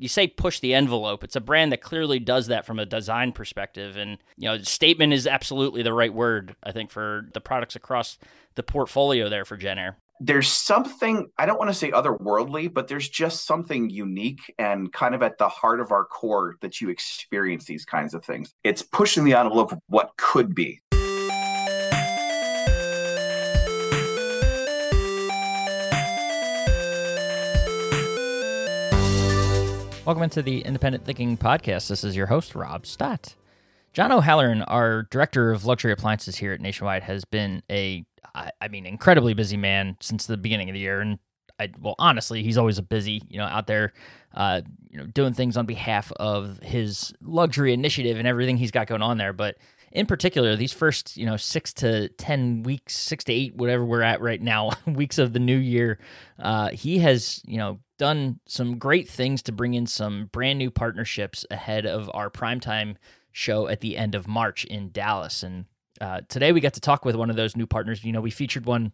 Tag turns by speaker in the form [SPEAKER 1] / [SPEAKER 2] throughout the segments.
[SPEAKER 1] you say push the envelope. It's a brand that clearly does that from a design perspective, and you know, statement is absolutely the right word. I think for the products across the portfolio there for Jenn-Air
[SPEAKER 2] there's something i don't want to say otherworldly but there's just something unique and kind of at the heart of our core that you experience these kinds of things it's pushing the envelope of what could be
[SPEAKER 1] Welcome into the Independent Thinking Podcast. This is your host, Rob Stott. John O'Halloran, our director of luxury appliances here at Nationwide, has been a, I mean, incredibly busy man since the beginning of the year. And I, well, honestly, he's always a busy, you know, out there, uh, you know, doing things on behalf of his luxury initiative and everything he's got going on there. But in particular, these first, you know, six to 10 weeks, six to eight, whatever we're at right now, weeks of the new year, uh, he has, you know, done some great things to bring in some brand new partnerships ahead of our primetime show at the end of March in Dallas. And uh, today we got to talk with one of those new partners. You know, we featured one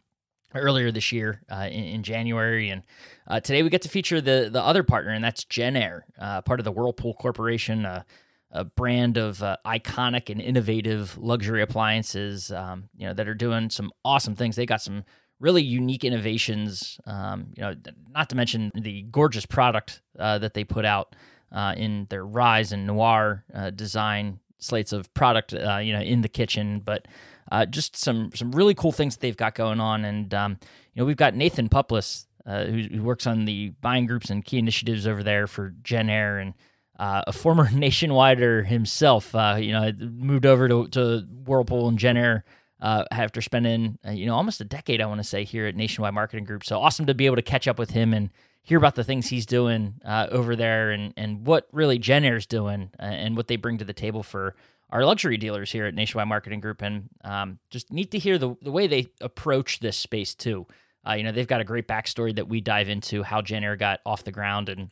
[SPEAKER 1] earlier this year uh, in, in, January, and uh, today we get to feature the the other partner, and that's Jenn-Air, uh, part of the Whirlpool Corporation, uh, a brand of uh, iconic and innovative luxury appliances. Um, you know that are doing some awesome things. They got some really unique innovations. Um, you know, not to mention the gorgeous product uh, that they put out uh, in their Rise and Noir uh, design slates of product. Uh, you know, in the kitchen, but uh, just some some really cool things that they've got going on. And um, you know, we've got Nathan Puplis. Who, who, works on the buying groups and key initiatives over there for Jenn-Air and a former nationwider himself, you know, moved over to, to Whirlpool and Jenn-Air uh, after spending uh, you know almost a decade, I want to say, here at Nationwide Marketing Group. So awesome to be able to catch up with him and hear about the things he's doing uh, over there and and what really Jenn-Air's doing uh, and what they bring to the table for our luxury dealers here at Nationwide Marketing Group. And um, just neat to hear the the way they approach this space too. Uh, you know, they've got a great backstory that we dive into how Jenn-Air got off the ground and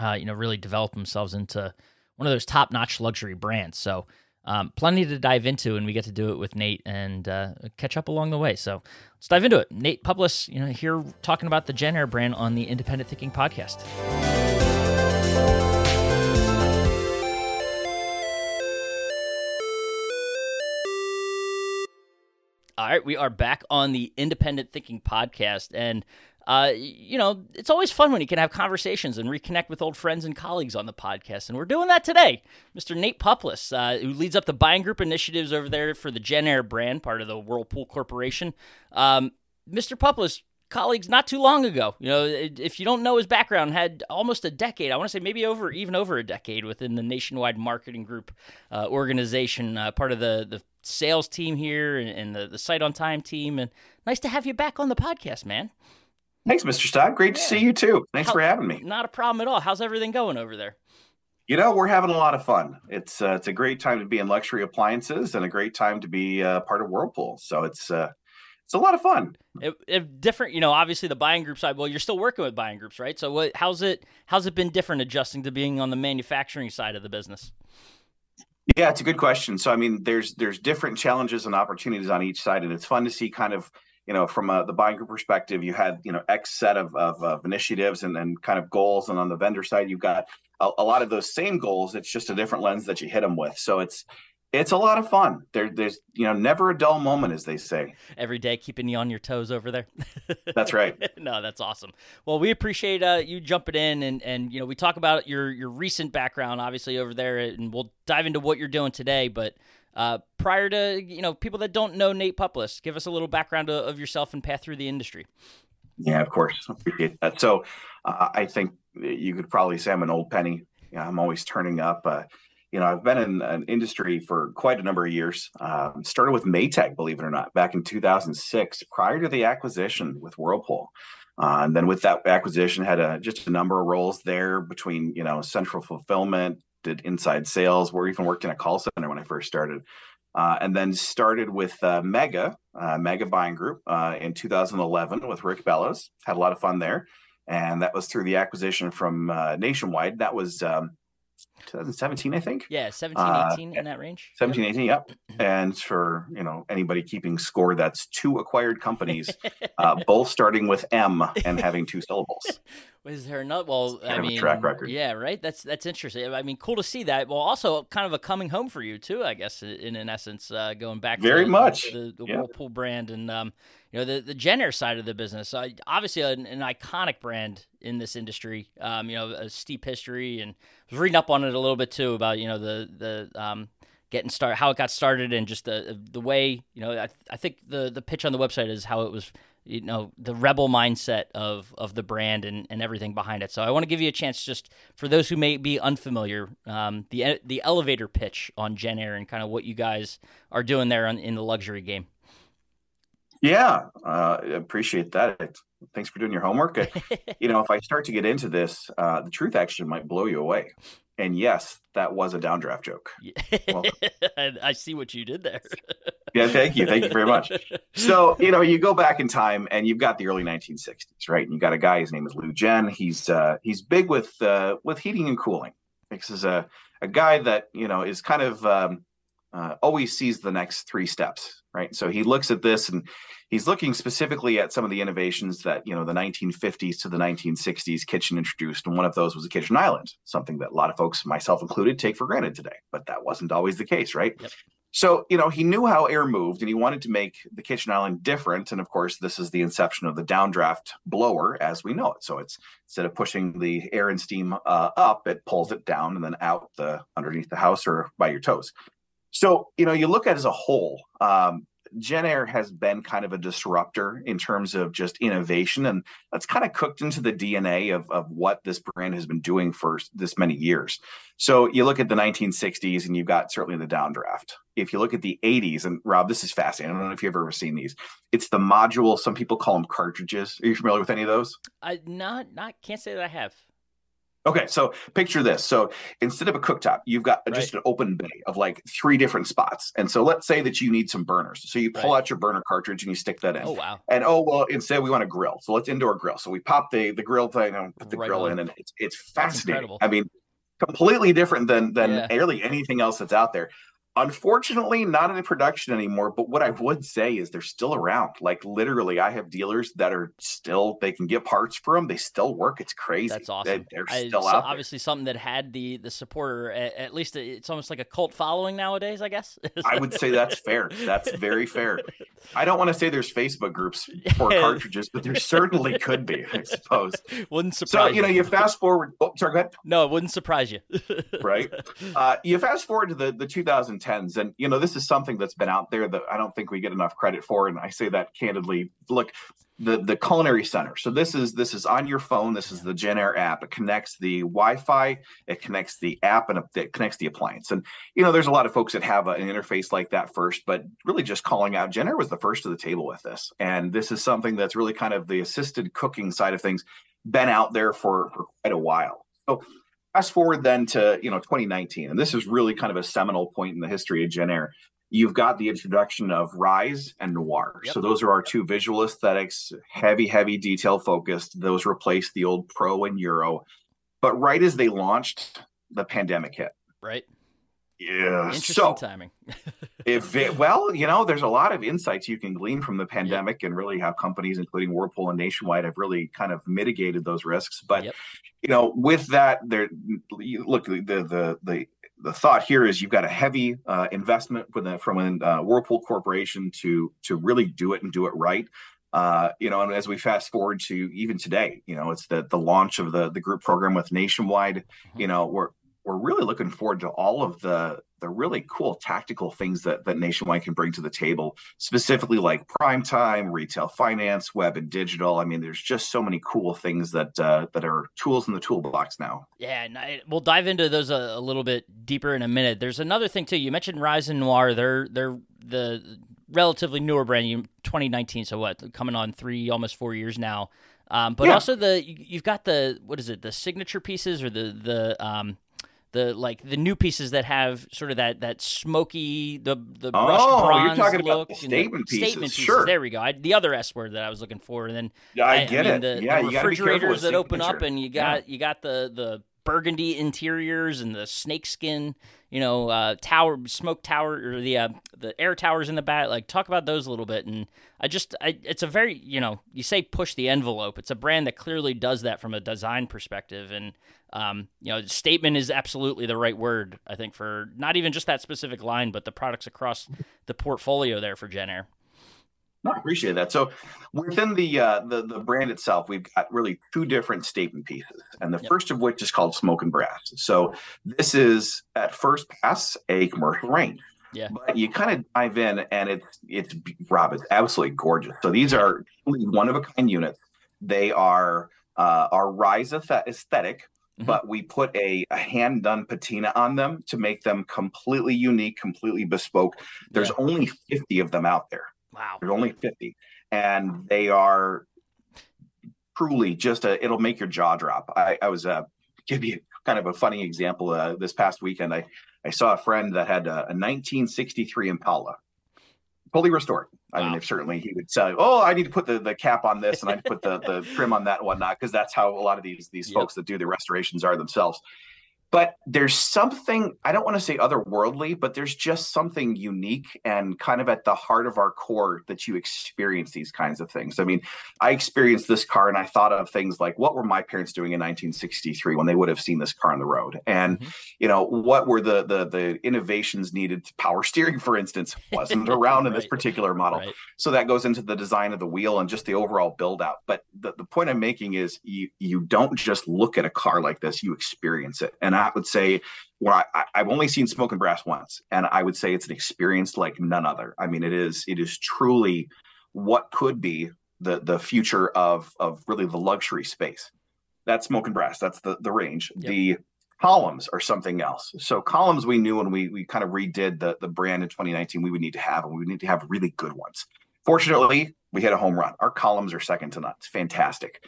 [SPEAKER 1] uh, you know really develop themselves into one of those top notch luxury brands. So um, plenty to dive into, and we get to do it with Nate and uh, catch up along the way. So let's dive into it. Nate Puplis, you know, here talking about the Jenn-Air brand on the Independent Thinking podcast. All right, we are back on the Independent Thinking podcast, and uh, you know, it's always fun when you can have conversations and reconnect with old friends and colleagues on the podcast. And we're doing that today. Mr. Nate Puplis, uh, who leads up the buying group initiatives over there for the Jenn-Air brand, part of the Whirlpool Corporation. Um, Mr. Puplis, colleagues not too long ago. You know, if you don't know his background, had almost a decade. I want to say maybe over even over a decade within the nationwide marketing group uh, organization, uh, part of the the sales team here and, and the the SiteOnTime team. And nice to have you back on the podcast, man.
[SPEAKER 2] Thanks, Mr. Stott. Great yeah. to see you too. Thanks How, for having me.
[SPEAKER 1] Not a problem at all. How's everything going over there?
[SPEAKER 2] You know, we're having a lot of fun. It's uh, it's a great time to be in luxury appliances and a great time to be uh, part of Whirlpool. So it's uh, it's a lot of fun.
[SPEAKER 1] If, if, different, you know, obviously the buying group side. Well, you're still working with buying groups, right? So what? How's it? How's it been different adjusting to being on the manufacturing side of the business?
[SPEAKER 2] Yeah, it's a good question. So I mean, there's there's different challenges and opportunities on each side, and it's fun to see kind of you know, from a, the buying group perspective, you had, you know, X set of, of, of initiatives and, and kind of goals. And on the vendor side, you've got a, a, lot of those same goals. It's just a different lens that you hit them with. So it's, it's a lot of fun. There, there's, you know, never a dull moment, as they say.
[SPEAKER 1] Every day, keeping you on your toes over there.
[SPEAKER 2] that's right.
[SPEAKER 1] no, that's awesome. Well, we appreciate uh, you jumping in, and and you know, we talk about your your recent background, obviously over there, and we'll dive into what you're doing today. But uh, prior to you know people that don't know Nate Puplis, give us a little background of, yourself and path through the industry.
[SPEAKER 2] Yeah, of course, appreciate that. So uh, I think you could probably say I'm an old penny. You know, I'm always turning up. Uh, you know, I've been in an industry for quite a number of years. Um, started with Maytag, believe it or not, back in 2006, prior to the acquisition with Whirlpool. Uh, and then with that acquisition, had a, just a number of roles there between you know central fulfillment, did inside sales. or even worked in a call center when I first started. Uh, and then started with uh, Mega, uh, Mega Buying Group uh, in 2011 with Rick Bellows. Had a lot of fun there. And that was through the acquisition from uh, Nationwide. That was um, 2017, I think.
[SPEAKER 1] Yeah, 17, 18 uh, in that range.
[SPEAKER 2] 17, 18, yep. And for, you know, anybody keeping score, that's two acquired companies, uh, both starting with M and having two syllables.
[SPEAKER 1] Was there another? Well,
[SPEAKER 2] kind
[SPEAKER 1] I mean,
[SPEAKER 2] track record.
[SPEAKER 1] Yeah, right. That's that's interesting. I mean, cool to see that. Well, also kind of a coming home for you too, I guess. In in essence, uh, going back
[SPEAKER 2] very
[SPEAKER 1] to
[SPEAKER 2] much
[SPEAKER 1] the, the
[SPEAKER 2] yeah.
[SPEAKER 1] Whirlpool brand and um, you know the the Jenn-Air side of the business. Uh, obviously, an, an, iconic brand in this industry. Um, you know, a steep history, and I was reading up on it a little bit too about you know the the um getting started, how it got started, and just the the way you know. I, I think the the pitch on the website is how it was you know the rebel mindset of of the brand and, and everything behind it. So I want to give you a chance, just for those who may be unfamiliar, um, the the elevator pitch on Jenn-Air and kind of what you guys are doing there on, in the luxury game.
[SPEAKER 2] Yeah, uh, appreciate that. Thanks for doing your homework. you know, if I start to get into this, uh, the truth actually might blow you away. And yes, that was a downdraft joke.
[SPEAKER 1] I see what you did there.
[SPEAKER 2] yeah, thank you. Thank you very much. So, you know, you go back in time and you've got the early 1960s, right? And you got a guy, his name is Lou Jenn. He's uh, he's big with uh, with heating and cooling. This is a, a guy that, you know, is kind of um, uh, always sees the next three steps, right? So he looks at this and he's looking specifically at some of the innovations that you know the 1950s to the 1960s kitchen introduced, and one of those was a kitchen island, something that a lot of folks, myself included, take for granted today. But that wasn't always the case, right? Yep. So you know he knew how air moved, and he wanted to make the kitchen island different. And of course, this is the inception of the downdraft blower as we know it. So it's instead of pushing the air and steam uh, up, it pulls it down and then out the underneath the house or by your toes. So, you know, you look at as a whole, um, Jenn-Air has been kind of a disruptor in terms of just innovation. And that's kind of cooked into the DNA of, of what this brand has been doing for this many years. So you look at the 1960s and you've got certainly the downdraft. If you look at the 80s, and Rob, this is fascinating. I don't know if you've ever seen these. It's the module. Some people call them cartridges. Are you familiar with any of those?
[SPEAKER 1] I not not can't say that I have.
[SPEAKER 2] Okay, so picture this. So instead of a cooktop, you've got right. just an open bay of like three different spots. And so let's say that you need some burners. So you pull right. out your burner cartridge and you stick that in.
[SPEAKER 1] Oh wow.
[SPEAKER 2] And oh well, instead we want a grill. So let's indoor grill. So we pop the the grill thing and put the right grill on. in, and it's it's fascinating. I mean, completely different than than yeah. really anything else that's out there. Unfortunately, not in production anymore. But what I would say is they're still around. Like literally, I have dealers that are still they can get parts for them. They still work. It's crazy.
[SPEAKER 1] That's awesome.
[SPEAKER 2] They, are still I, out.
[SPEAKER 1] Obviously, something that had the the supporter. At, at, least it's almost like a cult following nowadays. I guess.
[SPEAKER 2] I would say that's fair. That's very fair. I don't want to say there's Facebook groups for cartridges, but there certainly could be. I suppose.
[SPEAKER 1] Wouldn't surprise.
[SPEAKER 2] So you know, you fast forward. Oh, sorry. Go ahead.
[SPEAKER 1] No, it wouldn't surprise you.
[SPEAKER 2] right. Uh, you fast forward to the the 2000 2010s. And, you know, this is something that's been out there that I don't think we get enough credit for. And I say that candidly. Look, the the culinary center so this is this is on your phone this is the Jenn-Air app it connects the wi-fi it connects the app and it connects the appliance and you know there's a lot of folks that have an interface like that first but really just calling out Jenn-Air was the first to the table with this and this is something that's really kind of the assisted cooking side of things been out there for for quite a while so fast forward then to you know 2019 and this is really kind of a seminal point in the history of Jenn-Air you've got the introduction of rise and noir. Yep. so those are our two visual aesthetics heavy heavy detail focused those replace the old pro and euro. But right as they launched the pandemic hit.
[SPEAKER 1] Right
[SPEAKER 2] yeah
[SPEAKER 1] interesting
[SPEAKER 2] so,
[SPEAKER 1] timing
[SPEAKER 2] if it, well you know there's a lot of insights you can glean from the pandemic yep. and really how companies including whirlpool and nationwide have really kind of mitigated those risks but yep. you know with that there look the the the the thought here is you've got a heavy uh, investment from a uh, Whirlpool Corporation to to really do it and do it right. Uh, you know, and as we fast forward to even today, you know, it's the the launch of the the group program with Nationwide. Mm-hmm. You know, we're we're really looking forward to all of the the really cool tactical things that that Nationwide can bring to the table, specifically like prime time, retail finance, web and digital. I mean, there's just so many cool things that uh, that are tools in the toolbox now.
[SPEAKER 1] Yeah, and I, we'll dive into those a, a, little bit deeper in a minute. There's another thing too. You mentioned Rise and Noir. They're they're the relatively newer brand. You 2019, so what? Coming on three, almost four years now. Um, but yeah. also the you've got the what is it? The signature pieces or the the um, the like the new pieces that have sort of that that smoky the the oh, brushed
[SPEAKER 2] oh,
[SPEAKER 1] bronze
[SPEAKER 2] you're talking
[SPEAKER 1] look
[SPEAKER 2] about statement pieces.
[SPEAKER 1] Statement pieces.
[SPEAKER 2] Sure.
[SPEAKER 1] There we go. I, the other S word that I was looking for, and then
[SPEAKER 2] yeah, I, I get I mean,
[SPEAKER 1] it.
[SPEAKER 2] The, yeah,
[SPEAKER 1] the refrigerators that open up, and you got yeah. you got the the burgundy interiors and the snakeskin, you know, uh, tower smoke tower or the uh, the air towers in the back. Like talk about those a little bit. And I just, I, it's a very, you know, you say push the envelope. It's a brand that clearly does that from a design perspective. And um, you know, statement is absolutely the right word. I think for not even just that specific line, but the products across the portfolio there for Jenn-Air.
[SPEAKER 2] No, I appreciate that. So within the uh, the the brand itself, we've got really two different statement pieces, and the yep. first of which is called Smoke and Brass. So this is at first pass a commercial range.
[SPEAKER 1] Yeah.
[SPEAKER 2] But you kind of dive in, and it's it's Rob, it's absolutely gorgeous. So these are one of a kind units. They are uh, our rise aesthetic, mm-hmm. but we put a, a hand done patina on them to make them completely unique, completely bespoke. There's yeah. only 50 of them out there.
[SPEAKER 1] Wow.
[SPEAKER 2] There's only 50. And they are truly just a, it'll make your jaw drop. I, I was, uh, give you kind of a funny example. Uh, this past weekend, I, I saw a friend that had a, a 1963 Impala, fully restored. I wow. mean, if certainly he would say, "Oh, I need to put the, the cap on this, and I put the the trim on that and whatnot," because that's how a lot of these these yep. folks that do the restorations are themselves but there's something i don't want to say otherworldly but there's just something unique and kind of at the heart of our core that you experience these kinds of things i mean i experienced this car and i thought of things like what were my parents doing in 1963 when they would have seen this car on the road and mm-hmm. you know what were the, the the innovations needed power steering for instance wasn't around right. in this particular model right. so that goes into the design of the wheel and just the overall build out but the, the point i'm making is you you don't just look at a car like this you experience it and I would say where I, have only seen Smoke and Brass once, and I would say it's an experience like none other. I mean, it is it is truly what could be the the future of of really the luxury space. That's Smoke and Brass. That's the the range. Yep. The columns are something else. So columns we knew when we we kind of redid the the brand in 2019 we would need to have, and we would need to have really good ones. Fortunately, we hit a home run. Our columns are second to none. It's fantastic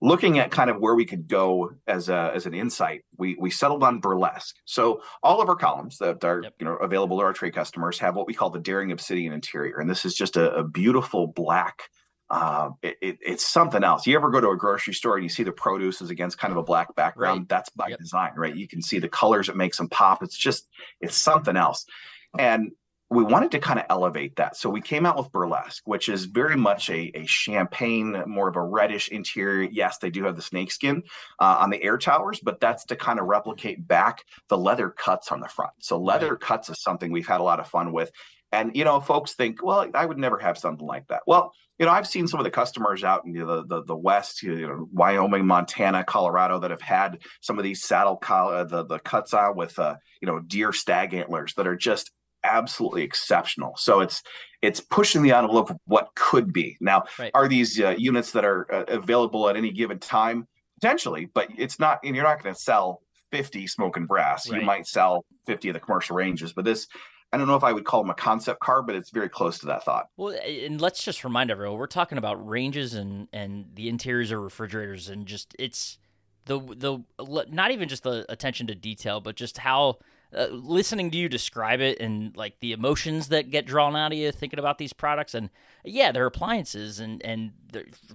[SPEAKER 2] looking at kind of where we could go as a as an insight, we we settled on burlesque. So all of our columns that are yep. you know available to our trade customers have what we call the Daring Obsidian interior, and this is just a, a beautiful black. Uh, it, it, it's something else. You ever go to a grocery store and you see the produce is against kind of a black background? Right. That's by yep. design, right? You can see the colors that makes them pop. It's just it's something else. And we wanted to kind of elevate that. So we came out with burlesque, which is very much a, a champagne, more of a reddish interior. Yes, they do have the snakeskin uh, on the air towers, but that's to kind of replicate back the leather cuts on the front. So leather right. cuts is something we've had a lot of fun with. And you know, folks think, well, I would never have something like that. Well, you know, I've seen some of the customers out in the the, the West, you know, Wyoming, Montana, Colorado, that have had some of these saddle collar, the the cuts on with, uh, you know, deer stag antlers that are just absolutely exceptional. So it's it's pushing the envelope of what could be. Now, right. are these uh, units that are uh, available at any given time? Potentially, but it's not. And you're not going to sell 50 Smoke and Brass. Right. You might sell 50 of the commercial ranges, but this. I don't know if I would call them a concept car, but it's very close to that thought.
[SPEAKER 1] Well, and let's just remind everyone, we're talking about ranges and and the interiors of refrigerators, and just it's the the not even just the attention to detail, but just how uh, listening to you describe it and like the emotions that get drawn out of you thinking about these products and yeah they're appliances and and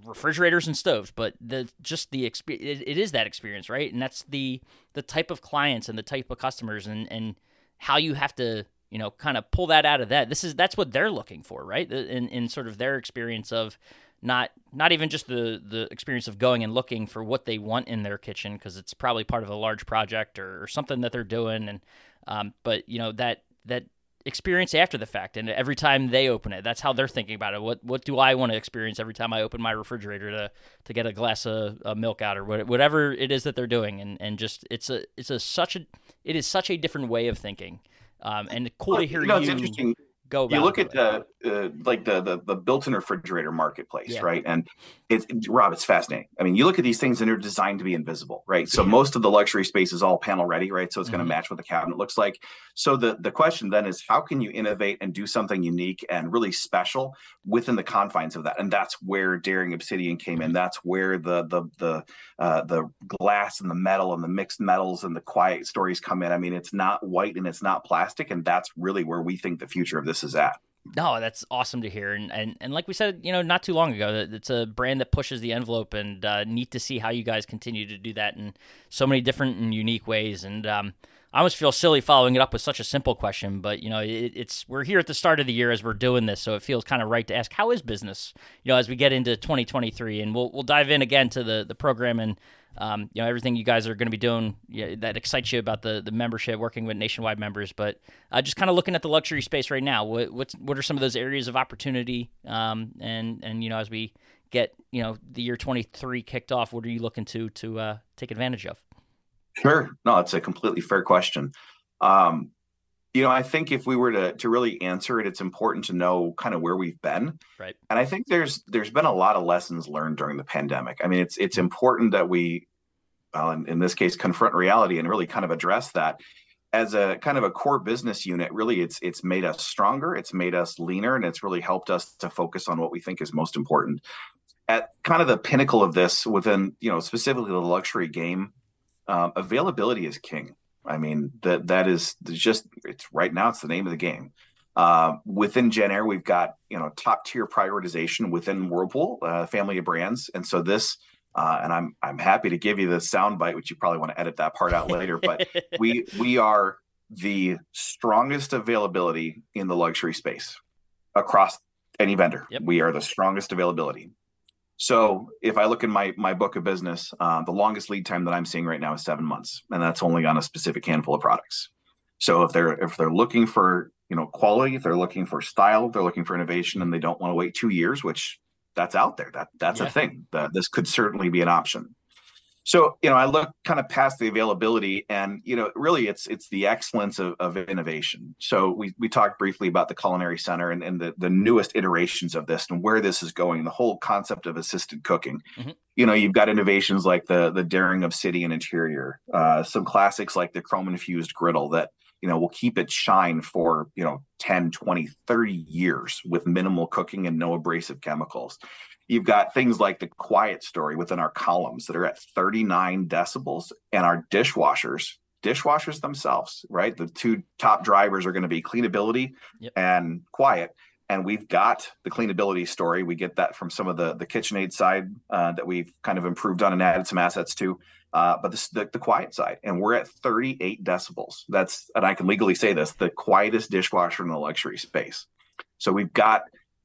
[SPEAKER 1] refrigerators and stoves but the just the experience it, it is that experience right? And that's the the type of clients and the type of customers and and how you have to you know kind of pull that out of that. This is that's what they're looking for right? In in sort of their experience of not not even just the the experience of going and looking for what they want in their kitchen because it's probably part of a large project or, or something that they're doing. And um, but you know that that experience after the fact and every time they open it that's how they're thinking about it. What what do i want to experience every time i open my refrigerator to to get a glass of, of milk out or whatever it is that they're doing? And and just it's a it's a such a it is such a different way of thinking. Um, and cool to hear you, know, you
[SPEAKER 2] go. You look at the uh, like the, the the built-in refrigerator marketplace, yeah. right? And it's it, Rob, it's fascinating. I mean, you look at these things and they're designed to be invisible, right? So yeah. most of the luxury space is all panel ready, right? So it's mm-hmm. going to match what the cabinet looks like. So the the question then is, how can you innovate and do something unique and really special within the confines of that? And that's where Daring Obsidian came mm-hmm. in. That's where the the the uh, the glass and the metal and the mixed metals and the quiet stories come in. I mean, it's not white and it's not plastic, and that's really where we think the future of this is at.
[SPEAKER 1] No, that's awesome to hear, and and, and like we said, you know, not too long ago, it's a brand that pushes the envelope, and uh, neat to see how you guys continue to do that in so many different and unique ways. And um, I almost feel silly following it up with such a simple question, but you know, it, it's we're here at the start of the year as we're doing this, so it feels kind of right to ask how is business, you know, as we get into 2023, and we'll we'll dive in again to the the program and um, you know everything you guys are going to be doing yeah, that excites you about the the membership, working with nationwide members, but uh, just kind of looking at the luxury space right now. What what's what are some of those areas of opportunity, um, and and you know as we get you know the year 23 kicked off, what are you looking to to uh, take advantage of?
[SPEAKER 2] Sure. No, it's a completely fair question. Um, you know, I think if we were to to really answer it, it's important to know kind of where we've been.
[SPEAKER 1] Right.
[SPEAKER 2] And I think there's there's been a lot of lessons learned during the pandemic. I mean, it's it's important that we, well, in, in this case, confront reality and really kind of address that as a kind of a core business unit. Really, it's it's made us stronger. It's made us leaner, and it's really helped us to focus on what we think is most important. At kind of the pinnacle of this, within you know specifically the luxury game um, availability is king. I mean that that is just it's right now it's the name of the game. Uh, within Jenn-Air, we've got you know top tier prioritization within Whirlpool, uh, family of brands, and so this. Uh, and I'm I'm happy to give you the sound bite, which you probably want to edit that part out later. But we we are the strongest availability in the luxury space across any vendor. Yep. We are the strongest availability. So if I look in my my book of business, uh, the longest lead time that I'm seeing right now is seven months, and that's only on a specific handful of products. So if they're if they're looking for you know quality, if they're looking for style, if they're looking for innovation, and they don't want to wait two years, which that's out there. That that's yeah. a thing. That this could certainly be an option. So, you know, I look kind of past the availability and, you know, really it's it's the excellence of, of innovation. So we we talked briefly about the culinary center and, and the, the newest iterations of this and where this is going, the whole concept of assisted cooking. Mm-hmm. You know, you've got innovations like the the daring obsidian interior, uh, some classics like the chrome infused griddle that, you know, will keep it shine for, you know, 10, 20, 30 years with minimal cooking and no abrasive chemicals You've got things like the quiet story within our columns that are at 39 decibels, and our dishwashers, dishwashers themselves, right? The two top drivers are going to be cleanability yep. and quiet. And we've got the cleanability story. We get that from some of the the KitchenAid side uh, that we've kind of improved on and added some assets to. Uh, but this, the, the quiet side, and we're at 38 decibels. That's, and I can legally say this, the quietest dishwasher in the luxury space. So we've got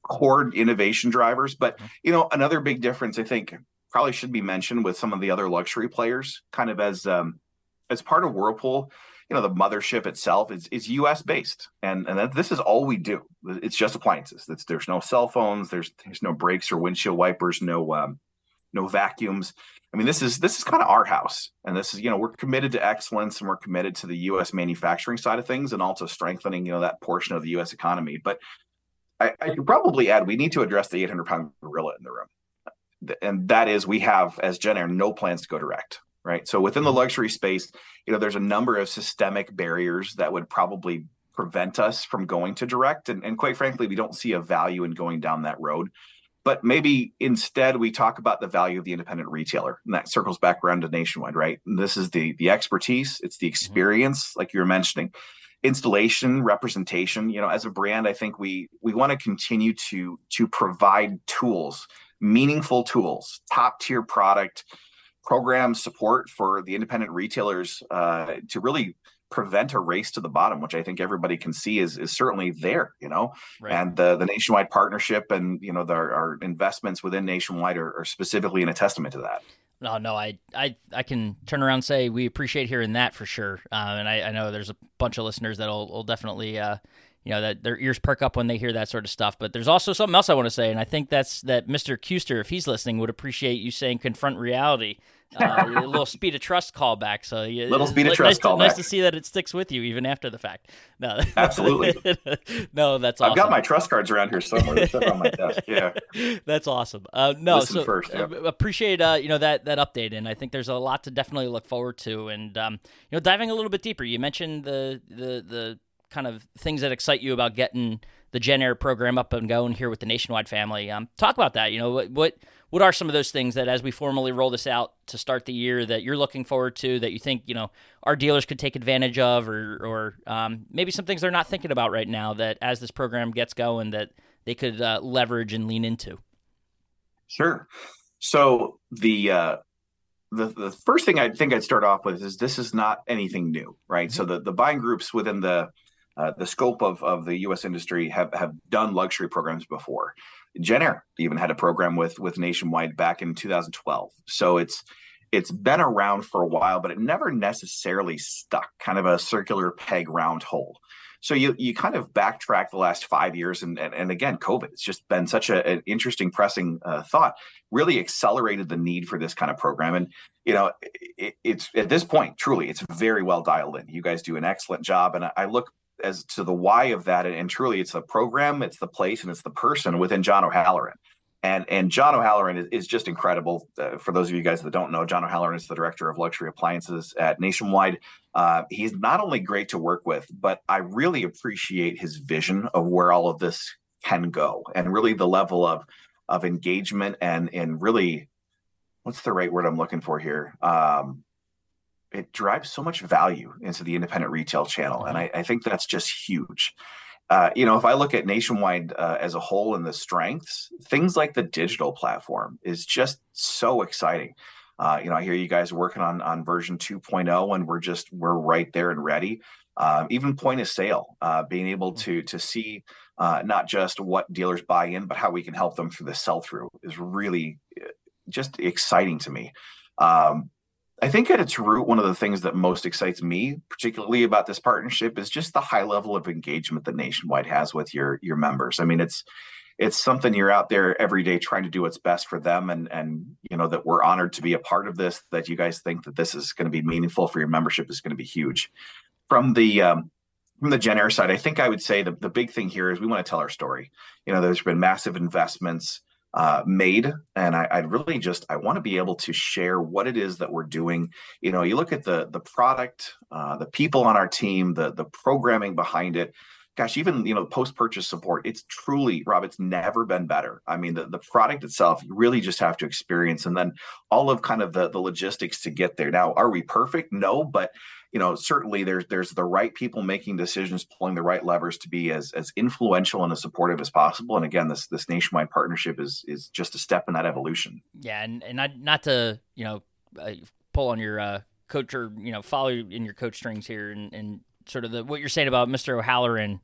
[SPEAKER 2] core innovation drivers. But mm-hmm. you know, another big difference I think probably should be mentioned with some of the other luxury players, kind of as um, as part of Whirlpool. You know, the mothership itself is is U.S. based, and and that, this is all we do. It's just appliances. It's, there's no cell phones. There's there's no brakes or windshield wipers. No um, no vacuums. I mean, this is this is kind of our house, and this is you know we're committed to excellence and we're committed to the U.S. manufacturing side of things, and also strengthening you know that portion of the U.S. economy. But I, I should probably add we need to address the 800 pound gorilla in the room. And that is we have, as Jenn-Air, no plans to go direct, right? So within the mm-hmm. luxury space, you know, there's a number of systemic barriers that would probably prevent us from going to direct. And, and quite frankly, we don't see a value in going down that road. But maybe instead we talk about the value of the independent retailer. And that circles back around to nationwide, right? And this is the the expertise, it's the mm-hmm. experience, like you were mentioning installation representation you know as a brand i think we we want to continue to to provide tools meaningful tools top tier product program support for the independent retailers uh, to really prevent a race to the bottom which i think everybody can see is is certainly there you know right. and the the nationwide partnership and you know the, our investments within nationwide are, are specifically in a testament to that
[SPEAKER 1] no, no, I, I, I can turn around and say we appreciate hearing that for sure. Uh, and I, I know there's a bunch of listeners that'll will definitely, uh, you know, that their ears perk up when they hear that sort of stuff. But there's also something else I want to say, and I think that's that Mr. Kuster, if he's listening, would appreciate you saying confront reality uh, a little speed of trust callback. So
[SPEAKER 2] you, little speed of trust
[SPEAKER 1] nice
[SPEAKER 2] callback.
[SPEAKER 1] nice to see that it sticks with you even after the fact. No,
[SPEAKER 2] absolutely.
[SPEAKER 1] no, that's.
[SPEAKER 2] I've got my trust cards around here somewhere. On my desk. Yeah,
[SPEAKER 1] that's awesome. Uh, no,
[SPEAKER 2] Listen
[SPEAKER 1] so
[SPEAKER 2] first.
[SPEAKER 1] Uh, appreciate uh, you know that that update, and I think there's a lot to definitely look forward to, and um, you know, diving a little bit deeper. You mentioned the the the kind of things that excite you about getting the Jenn-Air program up and going here with the Nationwide family. Um, talk about that. You know, what what what are some of those things that, as we formally roll this out to start the year, that you're looking forward to, that you think you know our dealers could take advantage of, or or um, maybe some things they're not thinking about right now that as this program gets going, that they could uh, leverage and lean into.
[SPEAKER 2] Sure. So the uh, the the first thing I think I'd start off with is this is not anything new, right? Mm-hmm. So the the buying groups within the uh, the scope of, of the U.S. industry have, have done luxury programs before. Jenn-Air even had a program with with Nationwide back in 2012. So it's it's been around for a while, but it never necessarily stuck, kind of a circular peg round hole. So you you kind of backtrack the last five years, and and, and again, COVID. It's just been such a, an interesting, pressing uh, thought. Really accelerated the need for this kind of program, and you know, it, it's at this point, truly, it's very well dialed in. You guys do an excellent job, and I, I look as to the why of that, and, and, truly, it's the program, it's the place, and it's the person within John O'Halloran. And and John O'Halloran is, is just incredible. Uh, for those of you guys that don't know, John O'Halloran is the director of luxury appliances at Nationwide. Uh, he's not only great to work with, but I really appreciate his vision of where all of this can go, and really the level of of engagement and and really, what's the right word I'm looking for here? Um, it drives so much value into the independent retail channel, and I, I think that's just huge. Uh, you know, if I look at Nationwide uh, as a whole and the strengths, things like the digital platform is just so exciting. Uh, you know, I hear you guys working on on version 2.0, and we're just we're right there and ready. Um, even point of sale, uh, being able mm-hmm. to to see uh, not just what dealers buy in, but how we can help them through the sell through is really just exciting to me. Um, I think at its root, one of the things that most excites me, particularly about this partnership, is just the high level of engagement that Nationwide has with your your members. I mean, it's it's something you're out there every day trying to do what's best for them, and and you know that we're honored to be a part of this. That you guys think that this is going to be meaningful for your membership is going to be huge. From the um, from the Jenn-Air side, I think I would say the, the big thing here is we want to tell our story. You know, there's been massive investments uh, made and I, I really just i want to be able to share what it is that we're doing. You know you look at the the product uh, the people on our team the the programming behind it. Gosh even you know post purchase support it's truly rob it's never been better. I mean the, the product itself you really just have to experience and then all of kind of the the logistics to get there. Now are we perfect? No but you know certainly there's there's the right people making decisions pulling the right levers to be as as influential and as supportive as possible and again this this nationwide partnership is is just a step in that evolution
[SPEAKER 1] yeah and and not not to you know uh, pull on your uh coach or you know follow in your coach strings here and and sort of the what you're saying about Mr. O'Halloran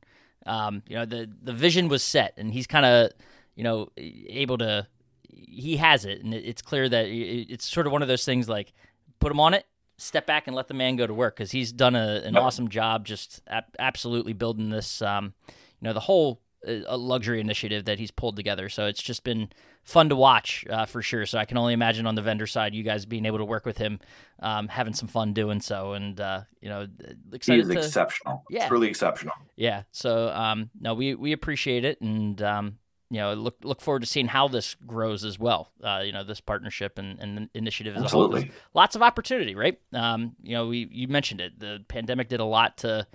[SPEAKER 1] um you know the the vision was set and he's kind of you know able to he has it and it's clear that it's sort of one of those things like put him on it step back and let the man go to work because he's done a, an awesome job just absolutely building this um, you know the whole uh, luxury initiative that he's pulled together. So it's just been fun to watch uh, for sure. So i can only imagine on the vendor side you guys being able to work with him um, having some fun doing so. And uh, you know
[SPEAKER 2] excited he is to, exceptional. Yeah. truly exceptional.
[SPEAKER 1] Yeah. So um, no we we appreciate it. And um, you know, look look forward to seeing how this grows as well. Uh, you know, this partnership and, and initiative as whole. lots of opportunity, right? Um, you know, we you mentioned it. The pandemic did a lot to,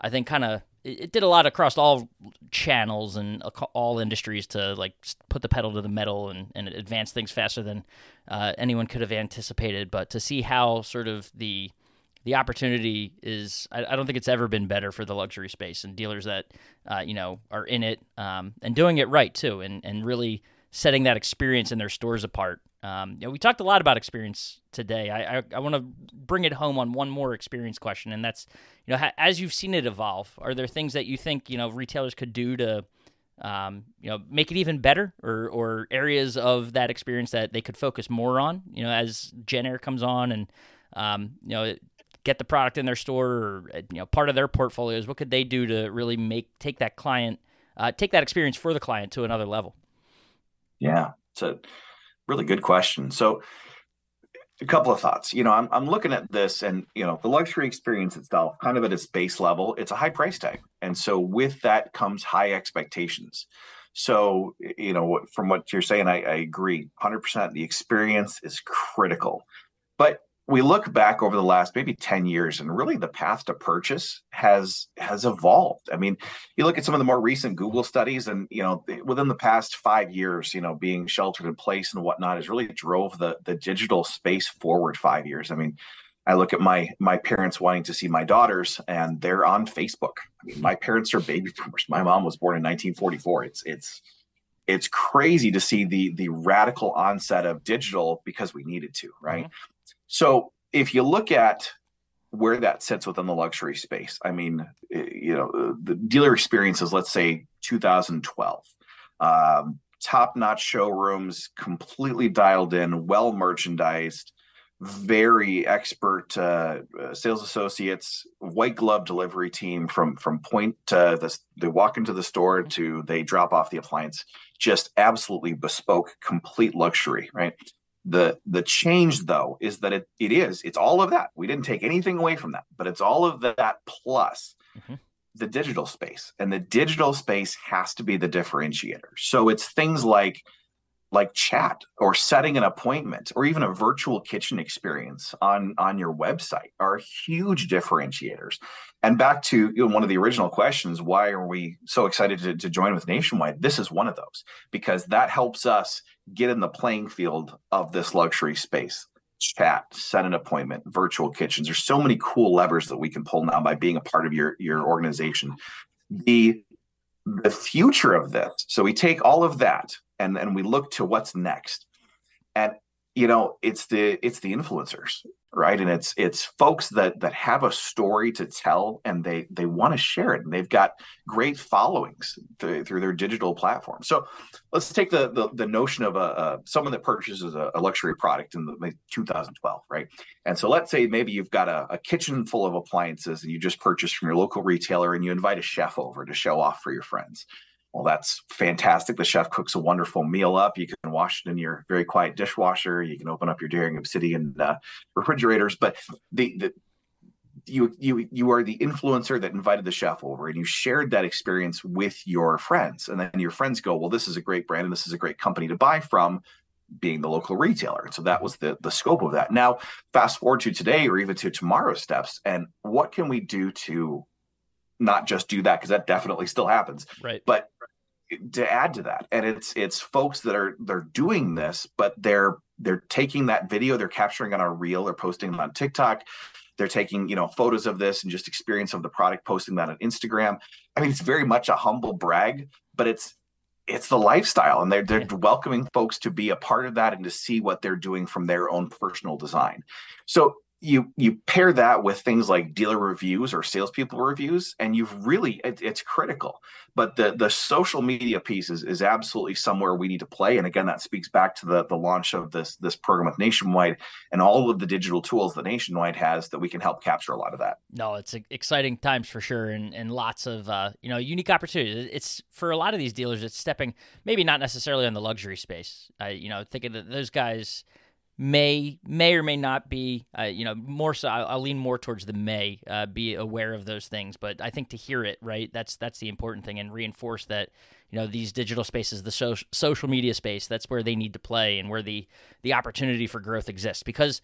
[SPEAKER 1] I think, kind of it, it, did a lot across all channels and all industries to like put the pedal to the metal and, and advance things faster than uh, anyone could have anticipated. But to see how sort of the the opportunity is I, I, don't think it's ever been better for the luxury space and dealers that uh, you know are in it um, and doing it right too and and really setting that experience in their stores apart. Um, you know, we talked a lot about experience today. I I, I want to bring it home on one more experience question, and that's you know ha- as you've seen it evolve, are there things that you think you know retailers could do to um, you know, make it even better, or or areas of that experience that they could focus more on. You know, as Jenn-Air comes on, and um, you know, get the product in their store or uh, you know part of their portfolios what could they do to really make take that client uh, take that experience for the client to another level?
[SPEAKER 2] Yeah it's a really good question. So a couple of thoughts. You know I'm, I'm looking at this and you know the luxury experience itself kind of at its base level it's a high price tag. And so with that comes high expectations. So you know from what you're saying i, I agree. 100% the experience is critical. But we look back over the last maybe 10 years and really the path to purchase has has evolved. I mean you look at some of the more recent google studies and you know within the past five years you know being sheltered in place and whatnot has really drove the the digital space forward five years. I mean i look at my my parents wanting to see my daughters and they're on facebook. I mean my parents are baby boomers. My mom was born in 1944 it's it's it's crazy to see the the radical onset of digital because we needed to right? Mm-hmm so if you look at where that sits within the luxury space, I mean, eh, you know, the dealer experience is let's say 2012, um, top notch showrooms, completely dialed in, well merchandised, very expert uh, uh, sales associates, white glove delivery team from from point to the, they walk into the store to they drop off the appliance, just absolutely bespoke, complete luxury, right? The the change though is that it it is it's all of that. We didn't take anything away from that but it's all of that plus mm-hmm. the digital space and the digital space has to be the differentiator. So it's things like like chat or setting an appointment or even a virtual kitchen experience on on your website are huge differentiators. And back to you know, one of the original questions why are we so excited to, to join with nationwide? This is one of those because that helps us get in the playing field of this luxury space. Chat set an appointment virtual kitchens. There's so many cool levers that we can pull now by being a part of your your organization. The the future of this so we take all of that and and we look to what's next. And you know it's the it's the influencers right? And it's it's folks that that have a story to tell and they they want to share it. And they've got great followings through, through their digital platform. So let's take the the, the notion of a, a, someone that purchases a, a, luxury product in the 2012 right? And so let's say maybe you've got a, a kitchen full of appliances and you just purchased from your local retailer and you invite a chef over to show off for your friends well, that's fantastic. The chef cooks a wonderful meal up. You can wash it in your very quiet dishwasher. You can open up your Daring Obsidian uh, refrigerators. But the, the you you you are the influencer that invited the chef over and you shared that experience with your friends and then your friends go well this is a great brand and this is a great company to buy from being the local retailer and so that was the the scope of that now fast forward to today or even to tomorrow's steps and what can we do to not just do that because that definitely still happens
[SPEAKER 1] right
[SPEAKER 2] but to add to that. And it's it's folks that are they're doing this but they're they're taking that video they're capturing on a reel they're posting it on tiktok they're taking you know photos of this and just experience of the product posting that on instagram. I mean it's very much a humble brag but it's it's the lifestyle and they're, they're yeah. welcoming folks to be a part of that and to see what they're doing from their own personal design. So you you pair that with things like dealer reviews or salespeople reviews, and you've really it, it's critical. But the the social media piece is, is absolutely somewhere we need to play. And again, that speaks back to the the launch of this this program with Nationwide and all of the digital tools that Nationwide has that we can help capture a lot of that.
[SPEAKER 1] No, it's exciting times for sure, and and lots of uh, you know unique opportunities. It's for a lot of these dealers, it's stepping maybe not necessarily on the luxury space. I you know thinking that those guys may may or may not be uh, you know more so I'll, I'll, lean more towards the may uh, be aware of those things but i think to hear it right that's that's the important thing and reinforce that you know these digital spaces the so- social media space that's where they need to play and where the the opportunity for growth exists because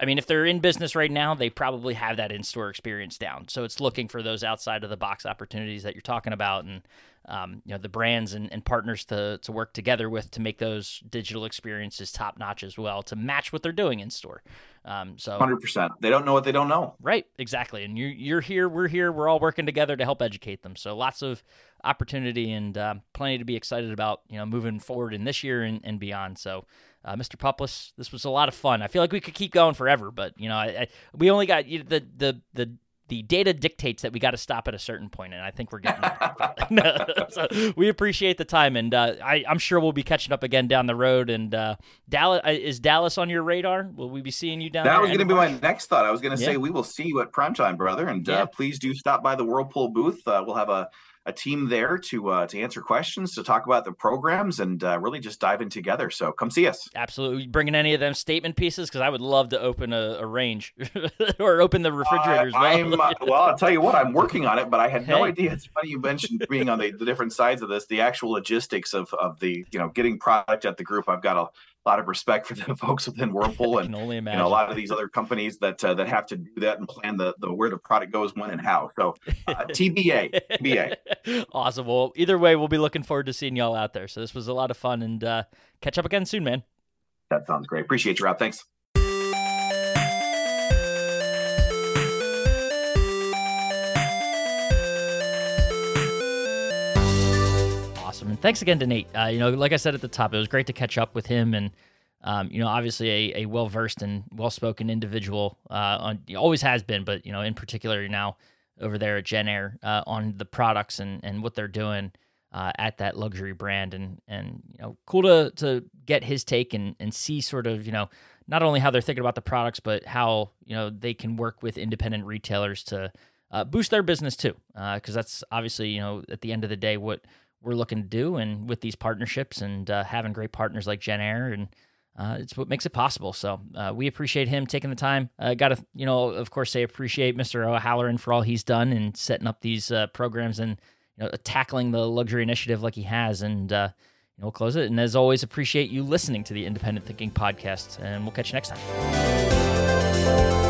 [SPEAKER 1] I mean, if they're in business right now, they probably have that in-store experience down. So it's looking for those outside of the box opportunities that you're talking about, and um, you know the brands and, and partners to to work together with to make those digital experiences top notch as well to match what they're doing in store. Um, so
[SPEAKER 2] 100%. They don't know what they don't know.
[SPEAKER 1] Right, exactly. And you're you're here, we're here, we're all working together to help educate them. So lots of opportunity and uh, plenty to be excited about. You know, moving forward in this year and, and beyond. So. Uh, Mr. Puplis, this was a lot of fun. I feel like we could keep going forever, but you know, I, I, we only got you know, the the the the data dictates that we got to stop at a certain point, and I think we're getting there. so we appreciate the time, and uh, I, am sure we'll be catching up again down the road. And uh, Dallas uh, is Dallas on your radar? Will we be seeing you down
[SPEAKER 2] that was going to be my next thought. I was going to yeah. say we will see you at primetime, brother, and uh, please do stop by the Whirlpool booth. Uh, we'll have a a team there to uh, to answer questions, to talk about the programs, and uh, really just dive in together. So come see us.
[SPEAKER 1] Absolutely, bringing any of them statement pieces because I would love to open a, a range or open the refrigerators.
[SPEAKER 2] Uh, I'm well. I'll tell you what, I'm working on it, but I had hey. no idea. It's funny you mentioned being on the, the different sides of this, the actual logistics of of the you know getting product at the group. I've got a lot of respect for the folks within Whirlpool and
[SPEAKER 1] only
[SPEAKER 2] you know, a lot of these other companies that uh, that have to do that and plan the, the where the product goes, when, and how. So uh, TBA, TBA.
[SPEAKER 1] awesome. Well, either way, we'll be looking forward to seeing y'all out there. So this was a lot of fun, and uh, catch up again soon, man.
[SPEAKER 2] That sounds great. Appreciate you, Rob. Thanks.
[SPEAKER 1] Awesome. And thanks again to Nate. Uh, you know, like I said at the top, it was great to catch up with him and. Um, you know, obviously a, a well versed and well spoken individual. Uh, on always has been, but you know, in particular now over there at Jenn-Air uh, on the products and, and what they're doing uh, at that luxury brand, and and you know, cool to to get his take and and see sort of you know not only how they're thinking about the products, but how you know they can work with independent retailers to uh, boost their business too, because uh, that's obviously you know at the end of the day what we're looking to do, and with these partnerships and uh, having great partners like JennAir, and uh, it's what makes it possible. So uh, we appreciate him taking the time. Got to, you know, of course, say appreciate Mr. O'Halloran for all he's done and setting up these uh, programs and you know tackling the luxury initiative like he has. And uh, you know, we'll close it. And as always, appreciate you listening to the Independent Thinking podcast. And we'll catch you next time.